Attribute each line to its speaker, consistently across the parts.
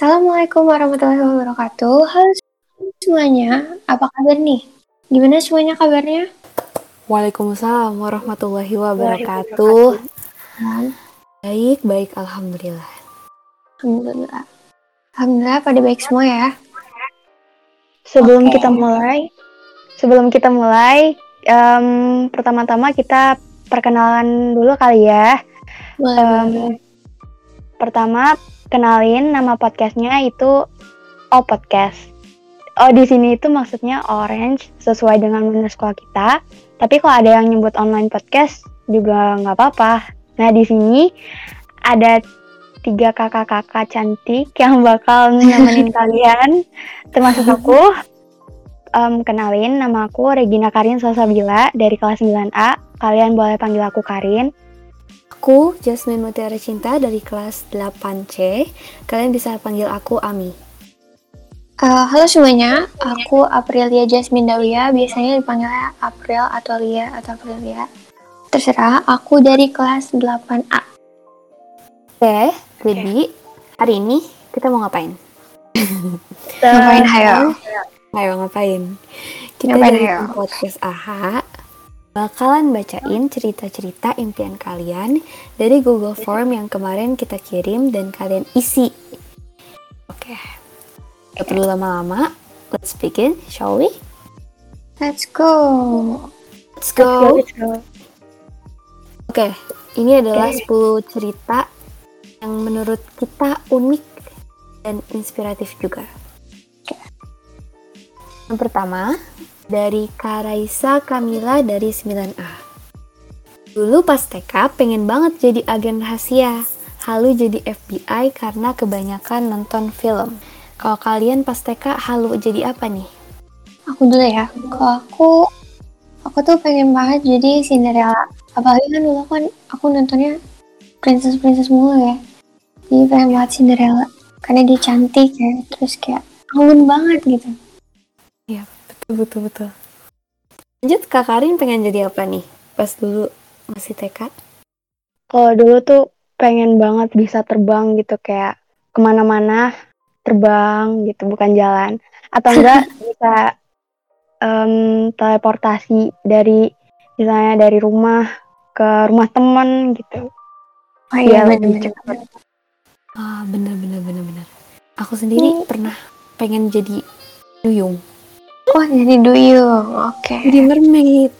Speaker 1: Assalamualaikum warahmatullahi wabarakatuh. Halo semuanya, apa kabar nih? Gimana semuanya kabarnya?
Speaker 2: Waalaikumsalam warahmatullahi wabarakatuh. Baik, baik, alhamdulillah.
Speaker 1: Alhamdulillah. Alhamdulillah pada baik semua ya.
Speaker 3: Sebelum
Speaker 1: Oke.
Speaker 3: kita mulai, sebelum kita mulai, em, pertama-tama kita perkenalan dulu kali ya.
Speaker 1: Boleh, boleh.
Speaker 3: pertama, kenalin nama podcastnya itu Oh Podcast. Oh di sini itu maksudnya Orange sesuai dengan menu sekolah kita. Tapi kalau ada yang nyebut online podcast juga nggak apa-apa. Nah di sini ada tiga kakak-kakak cantik yang bakal nemenin kalian, termasuk aku. Em, kenalin, nama aku Regina Karin Salsabila dari kelas 9A. Kalian boleh panggil aku Karin.
Speaker 2: Aku Jasmine Mutiara Cinta dari kelas 8C. Kalian bisa panggil aku Ami.
Speaker 1: Eh, halo semuanya, aku Aprilia Jasmine Dawia, biasanya dipanggilnya April atau Lia atau Aprilia. Terserah, aku dari kelas 8A.
Speaker 2: Oke, jadi hari ini kita mau ngapain?
Speaker 1: Ngapain hayo?
Speaker 2: Ayo ngapain? Kita
Speaker 1: Ngapain,
Speaker 2: dari
Speaker 1: ayo?
Speaker 2: podcast AHA bakalan bacain cerita-cerita impian kalian dari Google Form yang kemarin kita kirim dan kalian isi. Oke. Gak perlu lama-lama. Let's begin, shall we?
Speaker 1: Let's go.
Speaker 2: Let's go. Oke, ini adalah 10 cerita yang menurut kita unik dan inspiratif juga. Yang pertama, dari Karaisa Kamila dari 9A. Dulu pas TK pengen banget jadi agen rahasia, halu jadi FBI karena kebanyakan nonton film. Kalau kalian pas TK halu jadi apa nih?
Speaker 1: Aku dulu ya. Kalau aku, aku tuh pengen banget jadi Cinderella. Apalagi kan dulu kan aku nontonnya princess-princess mulu ya. Jadi pengen banget Cinderella. Karena dia cantik ya. Terus kayak anggun banget gitu.
Speaker 2: Iya, betul betul betul. Lanjut Kak Karin pengen jadi apa nih? Pas dulu masih TK?
Speaker 3: Kalau dulu tuh pengen banget bisa terbang gitu kayak ke mana-mana terbang gitu bukan jalan atau enggak bisa em, teleportasi dari misalnya dari rumah ke rumah teman gitu.
Speaker 1: Oh iya.
Speaker 2: Ah bener bener bener bener. Aku sendiri
Speaker 1: Hmm.
Speaker 2: pernah pengen jadi duyung,
Speaker 1: Wah jadi duyung. Oke.
Speaker 2: jadi mermaid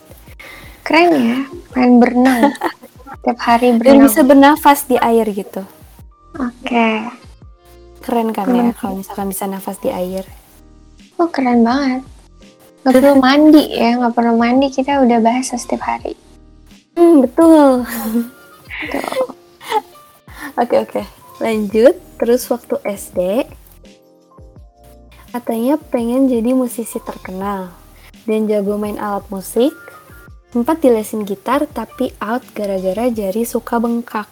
Speaker 1: Keren ya. Main berenang. Tiap hari
Speaker 2: dan
Speaker 1: berenang.
Speaker 2: bisa bernafas di air gitu.
Speaker 1: Oke.
Speaker 2: Keren kan ya
Speaker 1: Keren.
Speaker 2: kalau misalkan bisa nafas di air.
Speaker 1: Oh keren banget. Gak perlu mandi ya. Gak perlu mandi. Kita udah bahasa setiap hari.
Speaker 2: Hmm betul. Oke oke. Lanjut. Terus waktu SD katanya pengen jadi musisi terkenal dan jago main alat musik. Sempat dilesin gitar tapi out gara-gara jari suka bengkak.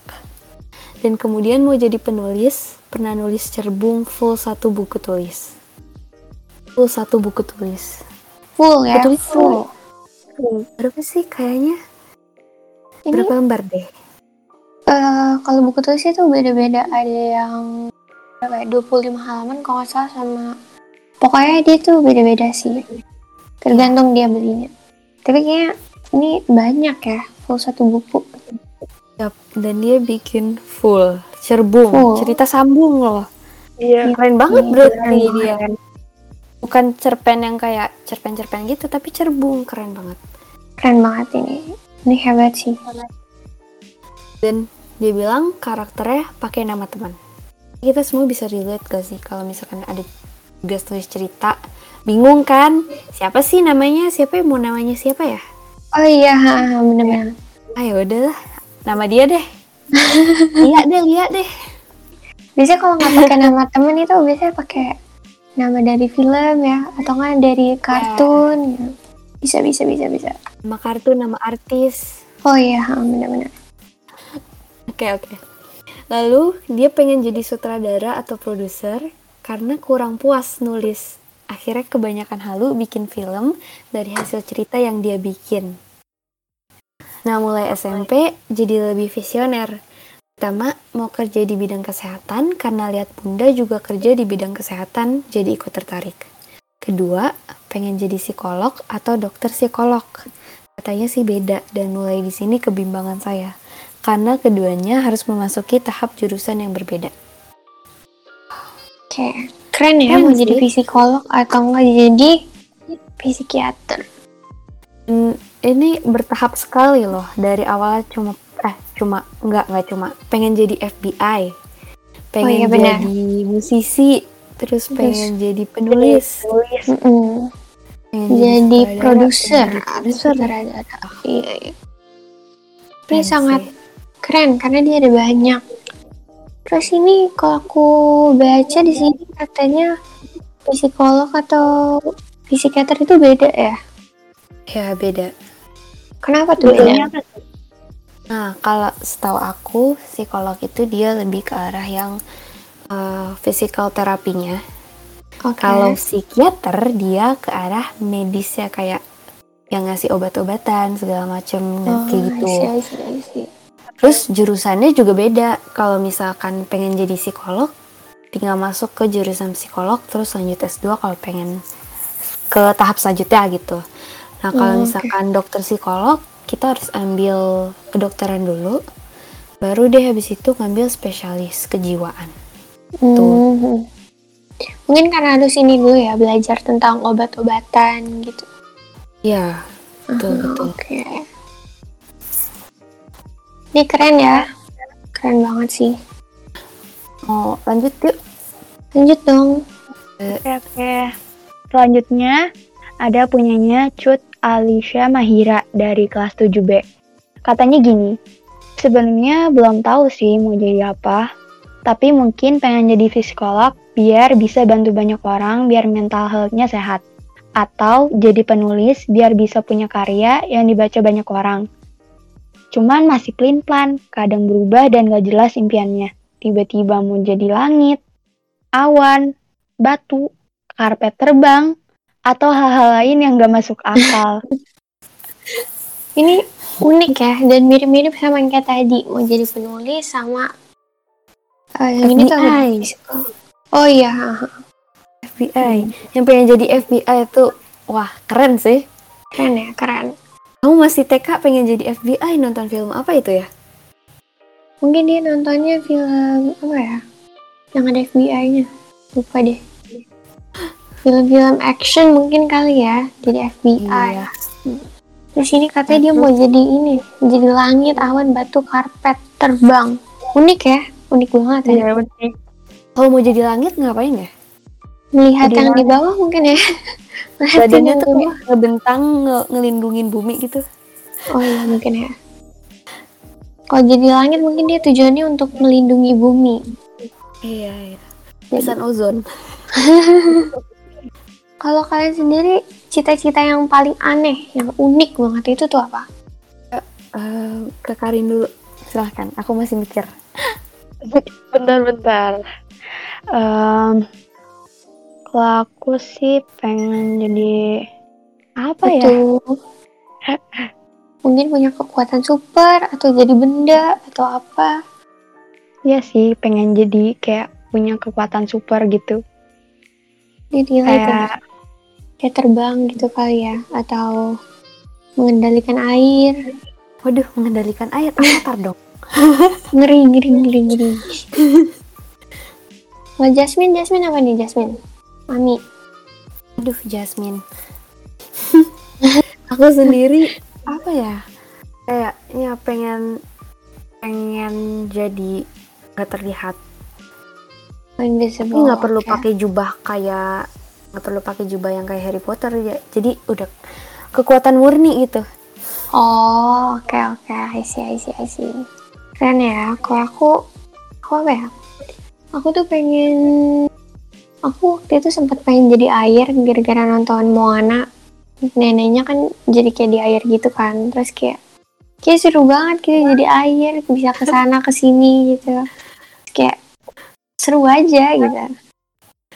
Speaker 2: Dan kemudian mau jadi penulis, pernah nulis cerbung full satu buku tulis. Full satu buku tulis.
Speaker 1: Full ya.
Speaker 2: Betul,
Speaker 1: Full.
Speaker 2: Berapa sih kayaknya?
Speaker 1: Ini
Speaker 2: Berapa lembar deh?
Speaker 1: eh, kalau buku tulis itu beda-beda. Ada yang ya, 25 halaman kalau nggak salah sama pokoknya dia tuh beda-beda sih. Tergantung dia belinya. Tapi kayaknya ini banyak ya. Full satu buku.
Speaker 2: Yap, dan dia bikin full cerbung,
Speaker 1: Full.
Speaker 2: cerita sambung loh.
Speaker 3: Iya.
Speaker 2: Keren banget
Speaker 1: Iya,
Speaker 2: berarti
Speaker 1: keren
Speaker 2: dia.
Speaker 1: banget.
Speaker 2: Bukan cerpen yang kayak cerpen-cerpen gitu, tapi cerbung keren banget.
Speaker 1: Keren banget ini. Ini hebat sih.
Speaker 2: Dan dia bilang karakternya pakai nama teman. Kita semua bisa relate gak sih kalau misalkan ada tugas tulis cerita, bingung kan? Siapa sih namanya? Siapa yang mau namanya siapa ya?
Speaker 1: Oh iya, ha, ha, bener-bener.
Speaker 2: Ayo udahlah, nama dia deh. lihat deh, lihat deh.
Speaker 1: Biasanya kalau nggak pakai nama temen itu biasanya pakai nama dari film ya, atau nggak dari kartun. gitu. Bisa, bisa, bisa, bisa.
Speaker 2: Nama kartun, nama artis.
Speaker 1: Oh iya, ha, bener-bener.
Speaker 2: Oke oke. Lalu dia pengen jadi sutradara atau produser karena kurang puas nulis. Akhirnya kebanyakan halu bikin film dari hasil cerita yang dia bikin. Nah mulai SMP jadi lebih visioner. Pertama, mau kerja di bidang kesehatan karena lihat bunda juga kerja di bidang kesehatan, jadi ikut tertarik. Kedua, pengen jadi psikolog atau dokter psikolog. Katanya sih beda dan mulai di sini kebimbangan saya. Karena keduanya harus memasuki tahap jurusan yang berbeda.
Speaker 1: Oke, keren ya
Speaker 2: Keren
Speaker 1: mau
Speaker 2: sih.
Speaker 1: jadi psikolog atau enggak jadi psikiater.
Speaker 2: Hmm, ini bertahap sekali loh. Dari awal cuma eh cuma nggak nggak cuma pengen jadi FBI, pengen
Speaker 1: iya, benar.
Speaker 2: jadi musisi, terus pengen jadi penulis,
Speaker 1: Jadi
Speaker 2: sutradara,
Speaker 1: produser
Speaker 2: pengen jadi produser.
Speaker 1: sutradara. Iya, iya. Ini sangat
Speaker 2: sih.
Speaker 1: keren karena dia ada banyak. Terus ini kalau aku baca di sini katanya psikolog atau psikiater itu beda ya.
Speaker 2: Ya beda.
Speaker 1: Kenapa tuh
Speaker 3: Bedanya
Speaker 1: beda?
Speaker 2: Nah, kalau setahu aku, psikolog itu dia lebih ke arah yang uh, physical terapinya.
Speaker 1: Oke.
Speaker 2: Kalau psikiater dia ke arah medis ya kayak yang ngasih obat-obatan segala macem
Speaker 1: Oh,
Speaker 2: kayak gitu.
Speaker 1: I see, I see, I see.
Speaker 2: Terus jurusannya juga beda. Kalau misalkan pengen jadi psikolog, tinggal masuk ke jurusan psikolog terus lanjut S2 kalau pengen ke tahap selanjutnya gitu. Nah, kalau
Speaker 1: Oh, oke.
Speaker 2: misalkan dokter psikolog, kita harus ambil kedokteran dulu. Baru deh habis itu ngambil spesialis kejiwaan.
Speaker 1: Hmm. Mungkin karena harus ini dulu ya belajar tentang obat-obatan gitu.
Speaker 2: Ya, betul
Speaker 1: Ah,
Speaker 2: betul.
Speaker 1: Oke. Ini keren ya. Keren banget sih.
Speaker 2: Mau lanjut yuk.
Speaker 1: Lanjut dong.
Speaker 3: Oke, oke. Selanjutnya ada punyanya Cut Alicia Mahira dari kelas 7B. Katanya gini, sebenarnya belum tahu sih mau jadi apa, tapi mungkin pengen jadi psikolog biar bisa bantu banyak orang biar mental health-nya sehat. Atau jadi penulis biar bisa punya karya yang dibaca banyak orang. Cuman masih plan kadang berubah dan gak jelas impiannya. Tiba-tiba mau jadi langit, awan, batu, karpet terbang, atau hal-hal lain yang gak masuk akal.
Speaker 1: Ini unik ya dan mirip-mirip sama yang kayak tadi mau jadi penulis sama eh, yang ini tuh. Oh iya.
Speaker 2: FBI. Yang pengen jadi FBI itu wah, keren sih.
Speaker 1: keren ya, keren.
Speaker 2: Kamu masih TK pengen jadi FBI nonton film apa itu ya?
Speaker 1: Mungkin dia nontonnya film apa ya? Yang ada FBI-nya. Lupa deh. Film-film action mungkin kali ya, jadi FBI.
Speaker 2: Iya.
Speaker 1: Terus ini katanya dia mau jadi ini, jadi langit, awan, batu, karpet, terbang. Unik ya, unik banget ya.
Speaker 3: Iya.
Speaker 2: Kalau mau jadi langit ngapain ya?
Speaker 1: Melihat
Speaker 3: Jadi
Speaker 1: yang di bawah mungkin ya.
Speaker 2: Badannya tuh
Speaker 1: bawah.
Speaker 2: ngebentang nge- ngelindungin bumi gitu.
Speaker 1: Oh iya mungkin ya. Kalau jadi langit mungkin dia tujuannya untuk melindungi bumi.
Speaker 2: Iya, iya. Pesan ozon.
Speaker 1: Kalau kalian sendiri cita-cita yang paling aneh, yang unik banget itu tuh apa?
Speaker 2: Eh, ke Karin dulu. Silahkan, aku masih mikir.
Speaker 3: Bentar-bentar. Em, kalau aku sih pengen jadi apa ya?
Speaker 1: Betul. Mungkin punya kekuatan super atau jadi benda atau apa?
Speaker 3: Iya sih, pengen jadi kayak punya kekuatan super gitu.
Speaker 1: Jadi
Speaker 3: Kayak
Speaker 1: kayak terbang gitu kali ya atau mengendalikan air.
Speaker 2: Waduh, mengendalikan air avatar dong.
Speaker 1: Ngeri ngeri ngeri ngeri. Kalau Jasmine, Jasmine apa nih Jasmine? Mami.
Speaker 2: Aduh, Jasmine. aku sendiri apa ya? Kayaknya pengen pengen jadi nggak terlihat.
Speaker 1: Invisible.
Speaker 2: Nggak perlu
Speaker 1: oke.
Speaker 2: pakai jubah kayak nggak perlu pakai jubah yang kayak Harry Potter ya. Jadi udah kekuatan murni gitu.
Speaker 1: Oh, oke oke, I see, I see, I see. Keren ya. Kalau aku, aku apa ya? Aku tuh pengen, aku waktu itu sempat pengen jadi air gara-gara nonton Moana. Neneknya kan jadi kayak di air gitu kan. Terus kayak, kayak seru banget gitu jadi air, bisa ke sana ke sini gitu. Terus kayak seru aja gitu.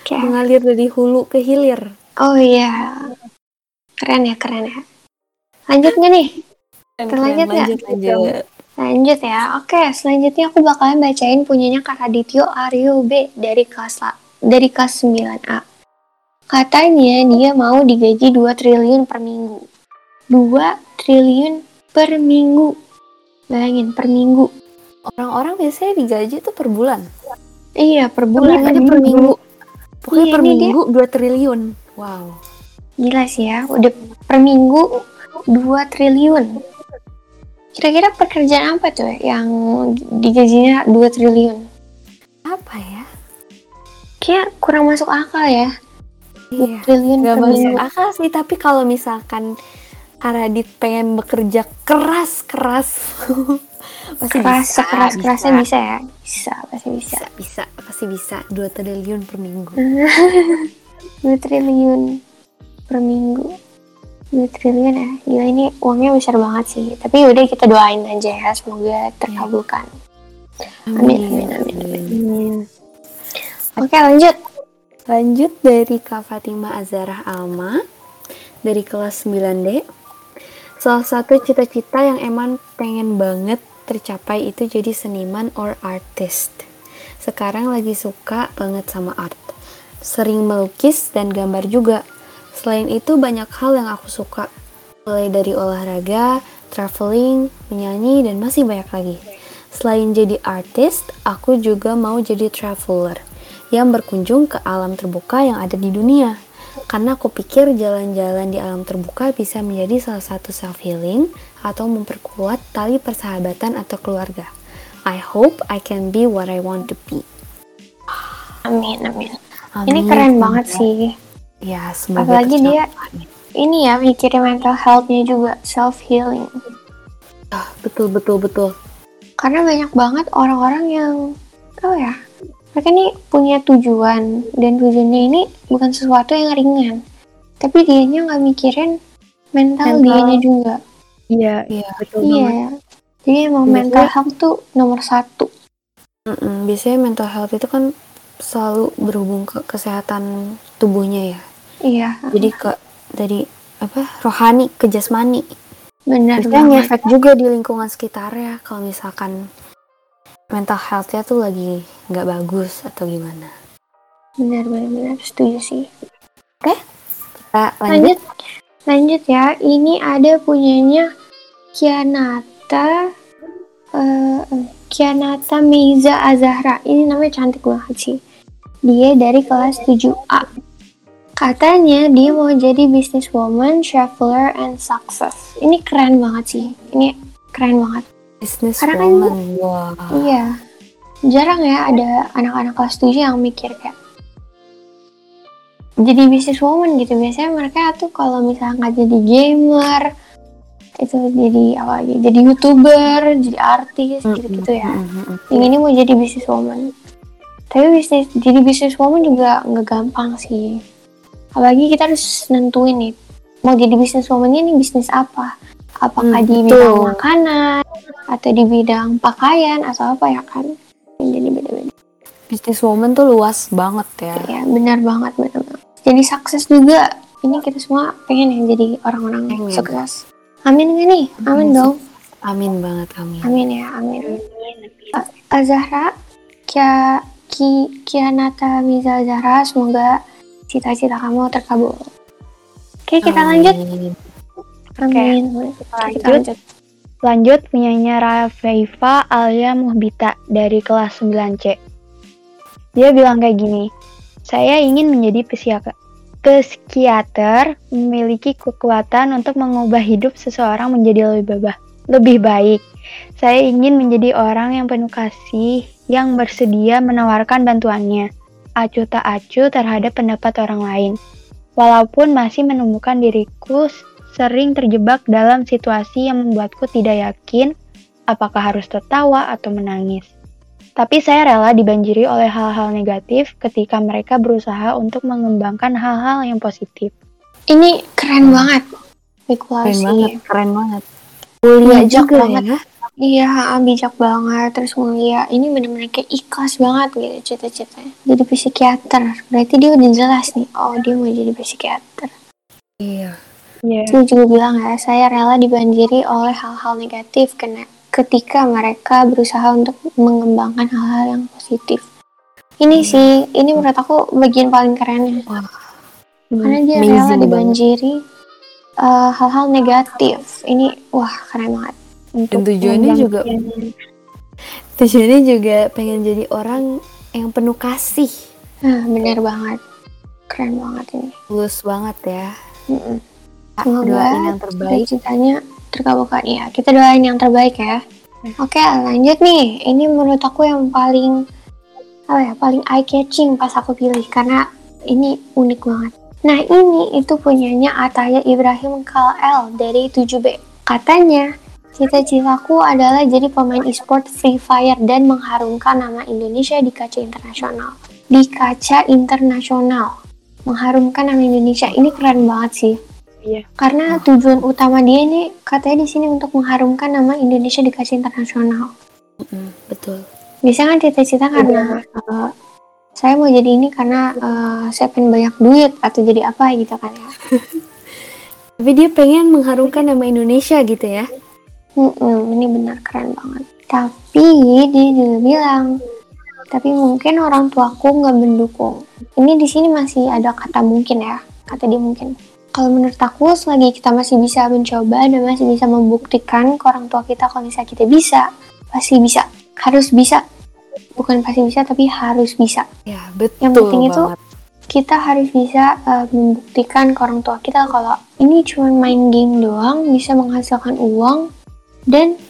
Speaker 1: Kayak,
Speaker 2: Mengalir dari hulu ke hilir.
Speaker 1: oh iya, keren ya, keren ya. Lanjut nggak nih?
Speaker 2: Keren,
Speaker 1: Lanjut nggak?
Speaker 2: lanjut, lanjut.
Speaker 1: Lanjut ya. Oke, selanjutnya aku bakalan bacain punyanya Kak Radityo Aryo B dari kelas la- dari kelas 9A. Katanya dia mau digaji 2 triliun per minggu. 2 triliun per minggu. Bayangin, per minggu.
Speaker 2: Orang-orang biasanya digaji tuh per bulan.
Speaker 1: Iya, per
Speaker 2: Bulan aja per minggu. Pokoknya
Speaker 1: Iya,
Speaker 2: per
Speaker 1: ini dia.
Speaker 2: minggu 2 triliun. Wow.
Speaker 1: Gila sih ya, udah per minggu 2 triliun. Kira-kira pekerjaan apa tuh yang digajinya 2 triliun?
Speaker 2: Apa ya?
Speaker 1: Kayak kurang masuk akal ya. 2
Speaker 2: Iya.
Speaker 1: triliun
Speaker 2: Gak masuk
Speaker 1: minggu.
Speaker 2: akal sih, tapi kalau misalkan Karadit pengen bekerja keras-keras, pasti
Speaker 1: Keras,
Speaker 2: bisa,
Speaker 1: keras, kerasnya
Speaker 2: bisa.
Speaker 1: bisa ya? Bisa, pasti bisa.
Speaker 2: bisa, bisa, pasti bisa. 2 triliun per minggu.
Speaker 1: 2 triliun per minggu. 2 triliun ya. Gila ini uangnya besar banget sih. Tapi udah kita doain aja ya, semoga terkabulkan. Amin, amin, amin, amin. Oke, lanjut.
Speaker 2: Lanjut dari Kak Fatima Azarah Alma dari kelas 9D. Salah satu cita-cita yang emang pengen banget tercapai itu jadi seniman or artist. Sekarang lagi suka banget sama art. Sering melukis dan gambar juga. Selain itu banyak hal yang aku suka. Mulai dari olahraga, traveling, menyanyi, dan masih banyak lagi. Selain jadi artist, aku juga mau jadi traveler yang berkunjung ke alam terbuka yang ada di dunia. Karena aku pikir jalan-jalan di alam terbuka bisa menjadi salah satu self-healing atau memperkuat tali persahabatan atau keluarga. I hope I can be what I want to be.
Speaker 1: Amin, amin. Ini
Speaker 2: Amin.
Speaker 1: keren banget sih.
Speaker 2: Ya, semoga
Speaker 1: Apalagi dia ini ya mikirin mental health-nya juga, self healing.
Speaker 2: Ah, betul, betul, betul.
Speaker 1: Karena banyak banget orang-orang yang oh ya, mereka nih punya tujuan dan tujuannya ini bukan sesuatu yang ringan. Tapi dianya nggak mikirin mental,
Speaker 3: Mental.
Speaker 1: dianya juga.
Speaker 3: Iya,
Speaker 2: Iya,
Speaker 3: betul banget.
Speaker 1: Iya. Jadi emang
Speaker 2: Biasanya-
Speaker 1: mental health tuh nomor satu.
Speaker 2: Mm-mm, biasanya mental health itu kan selalu berhubung ke kesehatan tubuhnya ya.
Speaker 1: Iya,
Speaker 2: Jadi ke dari apa rohani ke jasmani.
Speaker 1: benar
Speaker 2: Biasanya
Speaker 1: banget.
Speaker 2: ngefek juga di lingkungan sekitar ya kalau misalkan mental health-nya tuh lagi nggak bagus atau gimana.
Speaker 1: Benar, benar, benar. Setuju sih.
Speaker 2: Kita lanjut.
Speaker 1: Lanjut, lanjut ya. Ini ada punyanya Kianata, eh, Kianata Meiza Azahra. Ini namanya cantik banget sih. Dia dari kelas 7A. Katanya dia mau jadi businesswoman, traveler, and success. Ini keren banget sih. Ini keren banget.
Speaker 2: Business
Speaker 1: Karena kan-
Speaker 2: woman. Wah.
Speaker 1: Iya. Jarang ya ada anak-anak kelas 7 yang mikir kayak jadi businesswoman gitu. Biasanya mereka tuh kalau misalnya nggak jadi gamer, itu jadi apa lagi? Jadi youtuber, jadi artis gitu-gitu ya.
Speaker 2: Mm-mm.
Speaker 1: Yang ini mau jadi businesswoman. Tapi bisnis jadi businesswoman juga nggak gampang sih. Apalagi kita harus nentuin nih mau jadi businesswoman ini bisnis apa? Apakah
Speaker 2: Hmm,
Speaker 1: di bidang makanan atau di bidang pakaian atau apa ya kan? Jadi beda-beda.
Speaker 2: Business woman tuh luas banget ya.
Speaker 1: Ya benar banget benar banget. Jadi sukses juga. Ini kita semua pengen ya jadi orang-orang
Speaker 2: Pengen.
Speaker 1: sukses. Amin gak nih? Amin
Speaker 2: Amin.
Speaker 1: dong.
Speaker 2: Amin banget amin.
Speaker 1: Amin ya, amin. Azahra, Kia, Ki, Kianata Miza Zahra, semoga cita-cita kamu terkabul. Oke, kita lanjut.
Speaker 2: Amin.
Speaker 1: Amin. Oke, kita
Speaker 3: lanjut.
Speaker 1: lanjut.
Speaker 3: Lanjut punyanya Rafaifa Alia Muhbita dari kelas 9C. Dia bilang kayak gini, saya ingin menjadi psikiater. Psikiater memiliki kekuatan untuk mengubah hidup seseorang menjadi lebih babah, lebih baik. Saya ingin menjadi orang yang penuh kasih, yang bersedia menawarkan bantuannya, acuh tak acuh terhadap pendapat orang lain. Walaupun masih menemukan diriku sering terjebak dalam situasi yang membuatku tidak yakin apakah harus tertawa atau menangis. Tapi saya rela dibanjiri oleh hal-hal negatif ketika mereka berusaha untuk mengembangkan hal-hal yang positif.
Speaker 1: Ini keren banget.
Speaker 2: Keren
Speaker 1: Spekulasi.
Speaker 2: banget, keren banget. Mulia
Speaker 1: Bijak
Speaker 2: juga
Speaker 1: banget.
Speaker 2: ya.
Speaker 1: Iya, bijak banget. Terus mulia. Ini bener-bener kayak ikhlas banget gitu cita-citanya. Jadi psikiater. Berarti dia udah jelas nih. Oh, dia mau jadi psikiater.
Speaker 2: Iya.
Speaker 3: Iya.
Speaker 1: Dia juga bilang ya, saya rela dibanjiri oleh hal-hal negatif karena ketika mereka berusaha untuk mengembangkan hal-hal yang positif. Ini sih, ini menurut aku bagian paling kerennya.
Speaker 2: Wah,
Speaker 1: Karena dia
Speaker 2: amazing
Speaker 1: rela dibanjiri uh, hal-hal negatif. Ini wah keren banget.
Speaker 3: Untuk
Speaker 2: tujuannya
Speaker 3: mengejar
Speaker 2: juga-. Tujuannya juga pengen jadi orang yang penuh kasih.
Speaker 1: Nah, bener banget. Keren banget ini.
Speaker 2: Tulus banget ya.
Speaker 1: Mm-mm.
Speaker 2: Doain
Speaker 1: Semoga
Speaker 2: yang terbaik.
Speaker 1: cita-citanya terkabulkan. Ya, kita doain yang terbaik ya. Oke, lanjut nih. Ini menurut aku yang paling apa ya, paling eye catching pas aku pilih karena ini unik banget. Nah, ini itu punyanya Ataya Ibrahim Kalel dari 7B. Katanya, cita-citaku adalah jadi pemain e-sport Free Fire dan mengharumkan nama Indonesia di kaca internasional. Di kaca internasional. Mengharumkan nama Indonesia. Ini keren banget sih.
Speaker 3: Iya.
Speaker 1: Karena tujuan utama dia ini katanya di sini untuk mengharumkan nama Indonesia di kaca internasional.
Speaker 2: Mm, betul.
Speaker 1: Biasanya kan cita-cita karena eh, saya mau jadi ini karena eh, saya pengen banyak duit atau jadi apa gitu kan ya.
Speaker 2: Tapi dia pengen mengharumkan nama Indonesia gitu ya.
Speaker 1: Mm-mm, ini benar keren banget. Tapi dia juga bilang, tapi mungkin orang tuaku nggak mendukung. Ini di sini masih ada kata mungkin ya, kata dia mungkin. Kalau menurut aku, selagi kita masih bisa mencoba dan masih bisa membuktikan ke orang tua kita kalau misalnya kita bisa, pasti bisa, harus bisa. Bukan pasti bisa, tapi harus bisa.
Speaker 2: Ya, betul
Speaker 1: Yang penting itu
Speaker 2: banget.
Speaker 1: kita harus bisa uh, membuktikan ke orang tua kita kalau ini cuma main game doang bisa menghasilkan uang dan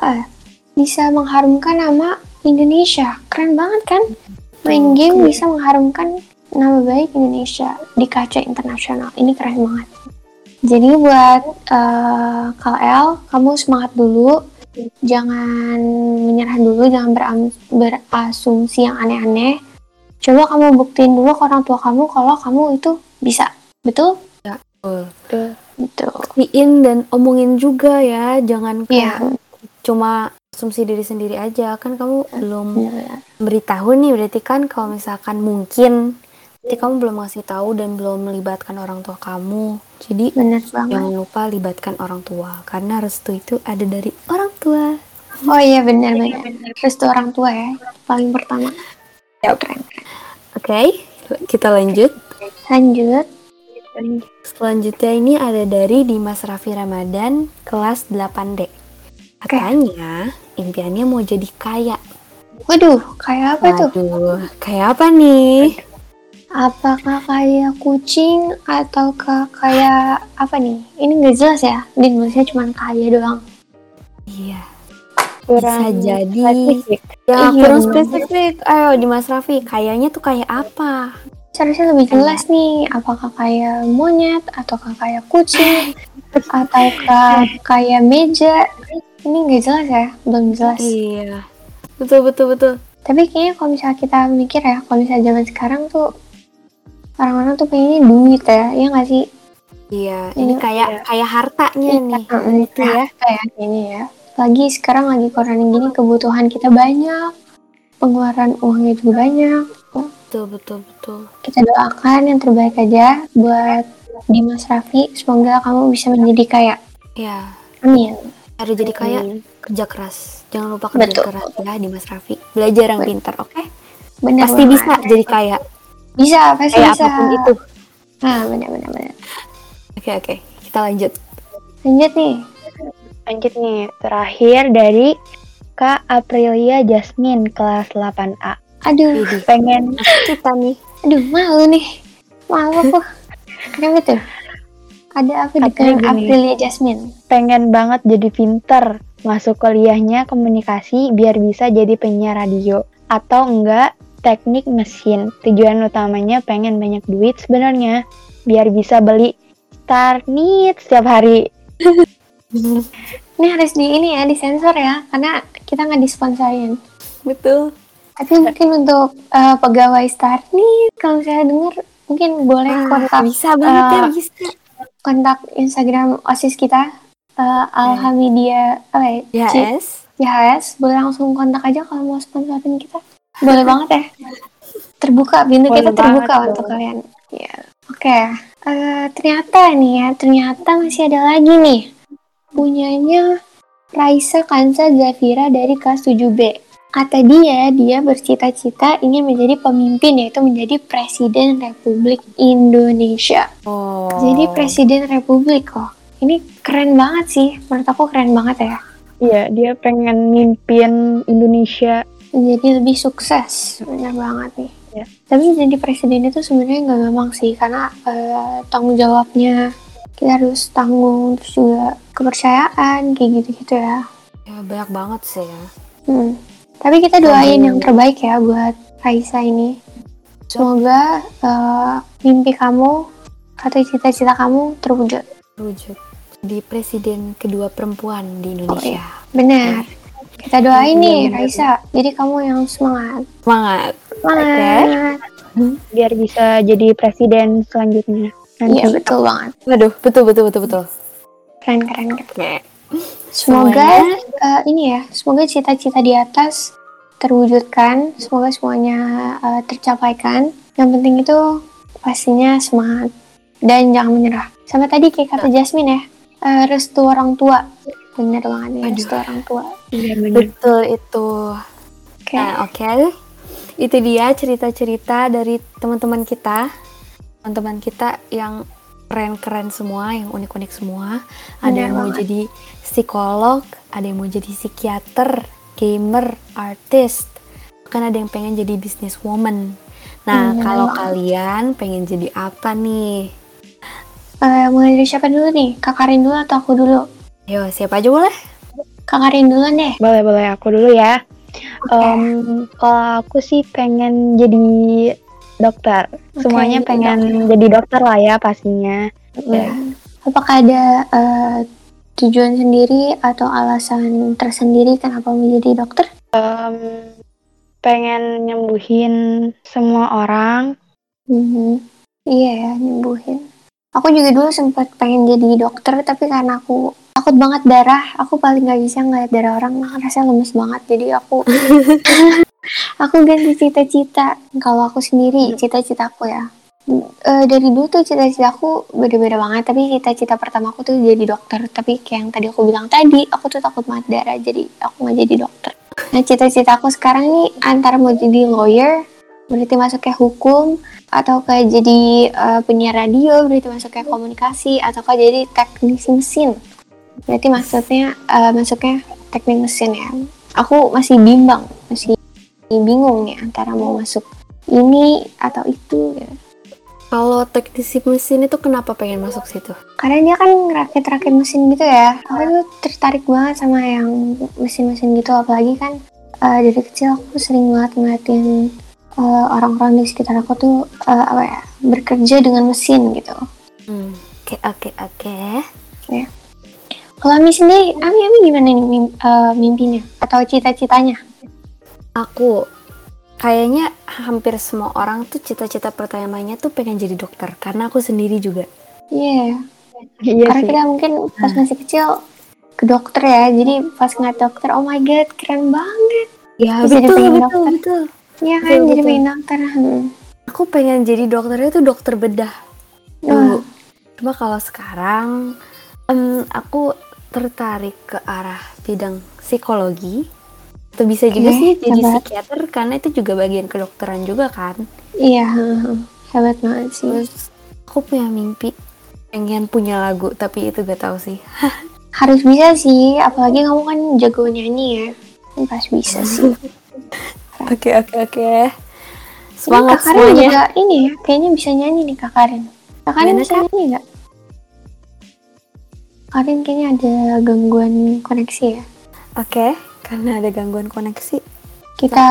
Speaker 1: uh, bisa mengharumkan nama Indonesia keren banget kan main game bisa mengharumkan nama baik Indonesia di kaca internasional. Ini keren banget. Jadi buat uh, KL kamu semangat dulu. Jangan menyerah dulu jangan berasumsi yang aneh-aneh. Coba kamu buktiin dulu ke orang tua kamu kalau kamu itu bisa. Betul?
Speaker 2: Betul.
Speaker 1: betul.
Speaker 2: Buktiin dan omongin juga ya, jangan
Speaker 1: Iya.
Speaker 2: kayak cuma asumsi diri sendiri aja. Kan kamu belum
Speaker 1: benar
Speaker 2: beritahu nih, berarti kan kalau misalkan mungkin berarti kamu belum ngasih tahu dan belum melibatkan orang tua kamu. Jadi
Speaker 1: banget
Speaker 2: jangan lupa libatkan orang tua karena restu itu ada dari orang tua.
Speaker 1: oh iya benar benar restu orang tua ya paling pertama ya keren
Speaker 2: Oke, kita lanjut.
Speaker 1: lanjut
Speaker 2: Selanjutnya ini ada dari Dimas Raffi Ramadan kelas 8D. Katanya impiannya mau jadi kaya.
Speaker 1: waduh kayak apa tuh
Speaker 2: Waduh, kayak apa nih?
Speaker 1: Apakah kayak kucing atau kayak apa nih ini nggak jelas ya di Indonesia cuma kaya doang
Speaker 2: Iya,
Speaker 3: Kurang
Speaker 2: bisa jadi.
Speaker 3: spesifik.
Speaker 2: Ya,
Speaker 1: Iya,
Speaker 2: kurang
Speaker 1: bener.
Speaker 2: spesifik. Ayo, Dimas Raffi, kayaknya tuh kayak apa?
Speaker 1: seharusnya lebih jelas nih apakah kayak monyet ataukah kayak kucing ataukah kayak meja ini nggak jelas ya belum jelas
Speaker 2: Iya, betul betul betul.
Speaker 1: tapi kayaknya kalau misalnya kita mikir ya kalau misalnya zaman sekarang tuh orang-orang tuh pengennya duit ya ya nggak sih
Speaker 2: Iya, ini
Speaker 1: Iya.
Speaker 2: kayak kayak hartanya nih.
Speaker 1: Mm,
Speaker 2: Itu ya.
Speaker 1: kayak kayaknya ya lagi sekarang lagi corona gini kebutuhan kita banyak pengeluaran uangnya juga banyak
Speaker 2: Betul betul betul.
Speaker 1: kita doakan yang terbaik aja buat Dimas Raffi semoga kamu bisa menjadi kaya
Speaker 2: Ya,
Speaker 1: amin
Speaker 2: harus jadi kaya kerja keras. Jangan lupa kerja
Speaker 1: Betul.
Speaker 2: keras ya, Dimas Raffi. Belajar yang
Speaker 1: Betul.
Speaker 2: pintar, oke?
Speaker 1: benar
Speaker 2: Pasti
Speaker 1: banget.
Speaker 2: bisa jadi kaya.
Speaker 1: Bisa pasti
Speaker 2: Kayak
Speaker 1: bisa
Speaker 2: apa pun itu.
Speaker 1: nah benar benar benar
Speaker 2: Oke oke, kita lanjut.
Speaker 1: lanjut nih
Speaker 3: Lanjut nih, terakhir dari Kak Aprilia Jasmine kelas 8A.
Speaker 1: aduh
Speaker 2: Widih.
Speaker 3: Pengen
Speaker 2: Kita nih.
Speaker 1: aduh malu nih malu aku kenapa tuh ada apa dengan. Aprilia Jasmine
Speaker 3: pengen banget jadi pinter masuk kuliahnya komunikasi biar bisa jadi penyiar radio atau enggak teknik mesin tujuan utamanya pengen banyak duit sebenarnya biar bisa beli Starnit setiap hari
Speaker 1: ini harus di ini ya disensor ya karena kita nggak disponsorin
Speaker 2: Betul.
Speaker 1: tapi mungkin untuk eh, pegawai start nih kalau saya dengar mungkin boleh
Speaker 2: Ah,
Speaker 1: kontak
Speaker 2: bisa banget ya,
Speaker 1: eh,
Speaker 2: bisa.
Speaker 1: kontak Instagram osis kita eh, Alhamidia apa ya?
Speaker 2: Ya,
Speaker 1: Ci-
Speaker 2: es.
Speaker 1: YHS boleh langsung kontak aja kalau mau sponsorin kita boleh banget ya terbuka pintu
Speaker 3: Boleh
Speaker 1: kita terbuka
Speaker 3: banget
Speaker 1: untuk
Speaker 3: dong.
Speaker 1: kalian ya oke Eh, ternyata nih ya ternyata masih ada lagi nih punyanya Raisa Kansa Zafira dari kelas 7B. Kata dia, dia bercita-cita ingin menjadi pemimpin yaitu menjadi Presiden Republik Indonesia.
Speaker 2: Oh.
Speaker 1: Jadi Presiden Republik kok. Ini keren banget sih. Menurut aku keren banget ya.
Speaker 3: Iya, dia pengen mimpin Indonesia.
Speaker 1: Jadi lebih sukses. Bener banget nih.
Speaker 3: Ya.
Speaker 1: Tapi jadi presiden itu sebenarnya nggak gampang sih karena eh, tanggung jawabnya kita harus tanggung terus juga kepercayaan kayak gitu-gitu ya.
Speaker 2: Ya banyak banget sih ya.
Speaker 1: Hmm. Tapi kita doain
Speaker 3: Aduh.
Speaker 1: yang terbaik ya buat Raisa ini. Semoga eh, mimpi kamu atau cita-cita kamu terwujud.
Speaker 2: Wujud. Jadi presiden kedua perempuan di Indonesia.
Speaker 1: Benar. Kita doain
Speaker 3: Iya,
Speaker 1: nih
Speaker 3: benar.
Speaker 1: Raisa. Jadi kamu yang semangat.
Speaker 2: Semangat.
Speaker 1: Semangat.
Speaker 3: biar bisa jadi presiden selanjutnya. Nanti.
Speaker 1: Iya betul banget.
Speaker 2: Waduh, betul betul betul betul.
Speaker 1: Keren keren. keren.
Speaker 2: Oke.
Speaker 1: Semoga eh, ini ya, semoga cita-cita di atas terwujudkan, semoga semuanya eh, tercapaikan. Yang penting itu pastinya semangat dan jangan menyerah. Sama tadi kayak kata Jasmine ya, eh, restu orang tua. Bener banget nih,
Speaker 2: Aduh.
Speaker 1: restu orang tua.
Speaker 3: Iya benar.
Speaker 2: Betul itu.
Speaker 1: Oke,
Speaker 2: Nah, oke. Itu dia cerita-cerita dari teman-teman kita. Teman-teman kita yang keren-keren semua, yang unik-unik semua. Ada
Speaker 1: Benar
Speaker 2: yang mau
Speaker 1: banget.
Speaker 2: jadi psikolog, ada yang mau jadi psikiater, gamer, artis. Bahkan ada yang pengen jadi businesswoman. Nah,
Speaker 1: Benar
Speaker 2: kalau
Speaker 1: banget.
Speaker 2: kalian pengen jadi apa nih?
Speaker 1: Eh, mulai dari siapa dulu nih? Kak Karin dulu atau aku dulu?
Speaker 2: Yo, siapa aja boleh?
Speaker 1: Kak Karin dulu deh.
Speaker 3: Boleh boleh aku dulu ya. Em, kalau aku sih pengen jadi dokter. Semuanya
Speaker 1: jadi
Speaker 3: pengen jadi dokter lah ya pastinya. Ya.
Speaker 1: Apakah ada eh, tujuan sendiri atau alasan tersendiri kenapa mau jadi dokter?
Speaker 3: Em, pengen nyembuhin semua orang.
Speaker 1: Mhm. Iya ya, nyembuhin. Aku juga dulu sempat pengen jadi dokter, tapi karena aku takut banget darah, aku paling nggak bisa ngeliat darah orang, rasanya lemes banget. Jadi aku aku ganti cita-cita. Kalau aku sendiri, cita-citaku ya. Eh, dari dulu tuh cita-citaku beda-beda banget, tapi cita-cita pertama aku tuh jadi dokter. Tapi kayak yang tadi aku bilang tadi, aku tuh takut banget darah, jadi aku nggak jadi dokter. Nah, cita-cita aku sekarang nih antara mau jadi lawyer, berarti masuk kayak hukum, atau kayak jadi eh, penyiar radio, berarti masuk kayak komunikasi, atau kayak jadi teknisi mesin. Berarti maksudnya eh, masuknya teknik mesin ya. Aku masih bimbang, masih bingung nih antara mau masuk ini atau itu. Ya.
Speaker 2: Kalau teknisi mesin itu kenapa pengen masuk situ?
Speaker 1: Karena dia kan ngerakit-rakit mesin gitu ya. Aku tuh tertarik banget sama yang mesin-mesin gitu. Apalagi kan eh, dari kecil aku sering banget ngeliatin eh, orang-orang di sekitar aku tuh eh, apa ya bekerja dengan mesin gitu.
Speaker 2: Hmm, Oke, oke, oke.
Speaker 1: Kalau Ami sendiri, Ami Ami gimana nih mim- eh, mimpinya atau cita-citanya?
Speaker 2: Aku kayaknya hampir semua orang tuh cita-cita pertamanya tuh pengen jadi dokter karena aku sendiri juga.
Speaker 1: Iya,
Speaker 3: Iya
Speaker 1: karena
Speaker 3: sih.
Speaker 1: kita mungkin pas masih kecil ke dokter ya. Jadi pas ngeliat dokter, oh my god, keren banget.
Speaker 2: Ya
Speaker 1: Bisa
Speaker 2: betul
Speaker 1: dipengen
Speaker 2: betul
Speaker 1: dokter.
Speaker 2: betul.
Speaker 1: Iya kan,
Speaker 2: Betul,
Speaker 1: jadi
Speaker 2: betul.
Speaker 1: pengen dokter. Hmm.
Speaker 2: Aku pengen jadi dokternya tuh dokter bedah
Speaker 1: Wah.
Speaker 2: dulu. Cuma kalau sekarang em, aku tertarik ke arah bidang psikologi. Atau bisa juga
Speaker 1: Oke,
Speaker 2: sih jadi psikiater karena itu juga bagian kedokteran juga kan.
Speaker 1: Iya, hebat banget sih.
Speaker 2: Terus aku punya mimpi pengen punya lagu tapi itu gak tahu sih.
Speaker 1: Harus bisa sih, apalagi kamu kan jago nyanyi ya. Pas bisa sih.
Speaker 2: Oke oke oke. Semangat
Speaker 1: Kak Karin
Speaker 2: semuanya.
Speaker 1: juga ini ya, kayaknya bisa nyanyi nih Kak Karin. Kak Karin
Speaker 2: Gimana,
Speaker 1: bisa nyanyi nggak? Karin kayaknya ada gangguan koneksi ya.
Speaker 2: Oke, karena ada gangguan koneksi.
Speaker 1: Kita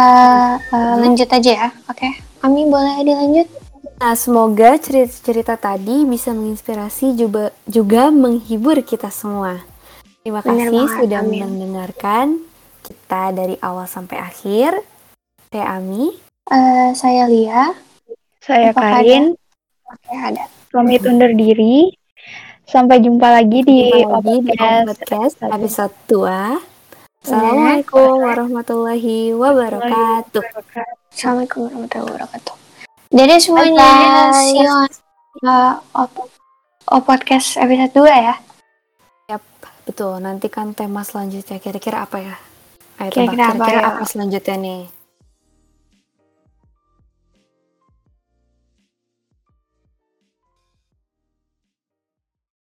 Speaker 1: uh, lanjut aja ya, oke? Ami boleh dilanjut?
Speaker 2: Nah, semoga cerita-cerita tadi bisa menginspirasi juga juga menghibur kita semua. Terima
Speaker 1: Benar
Speaker 2: kasih
Speaker 1: banget,
Speaker 2: sudah
Speaker 1: amin.
Speaker 2: mendengarkan kita dari awal sampai akhir. Saya Ami.
Speaker 1: Eh, saya Lia.
Speaker 3: Saya
Speaker 1: Apakah
Speaker 3: Karin,
Speaker 1: Oke, ada.
Speaker 3: pamit undur diri. Sampai jumpa lagi di podcast.
Speaker 2: episode 2. Assalamualaikum warahmatullahi wabarakatuh.
Speaker 1: Assalamualaikum warahmatullahi wabarakatuh. Jadi semuanya, see you on uh, podcast episode 2 ya.
Speaker 2: Yap. Betul, nanti kan tema selanjutnya kira-kira apa ya? Ayo
Speaker 3: Kira-kira apa
Speaker 2: kira-kira
Speaker 3: ya?
Speaker 2: apa selanjutnya nih?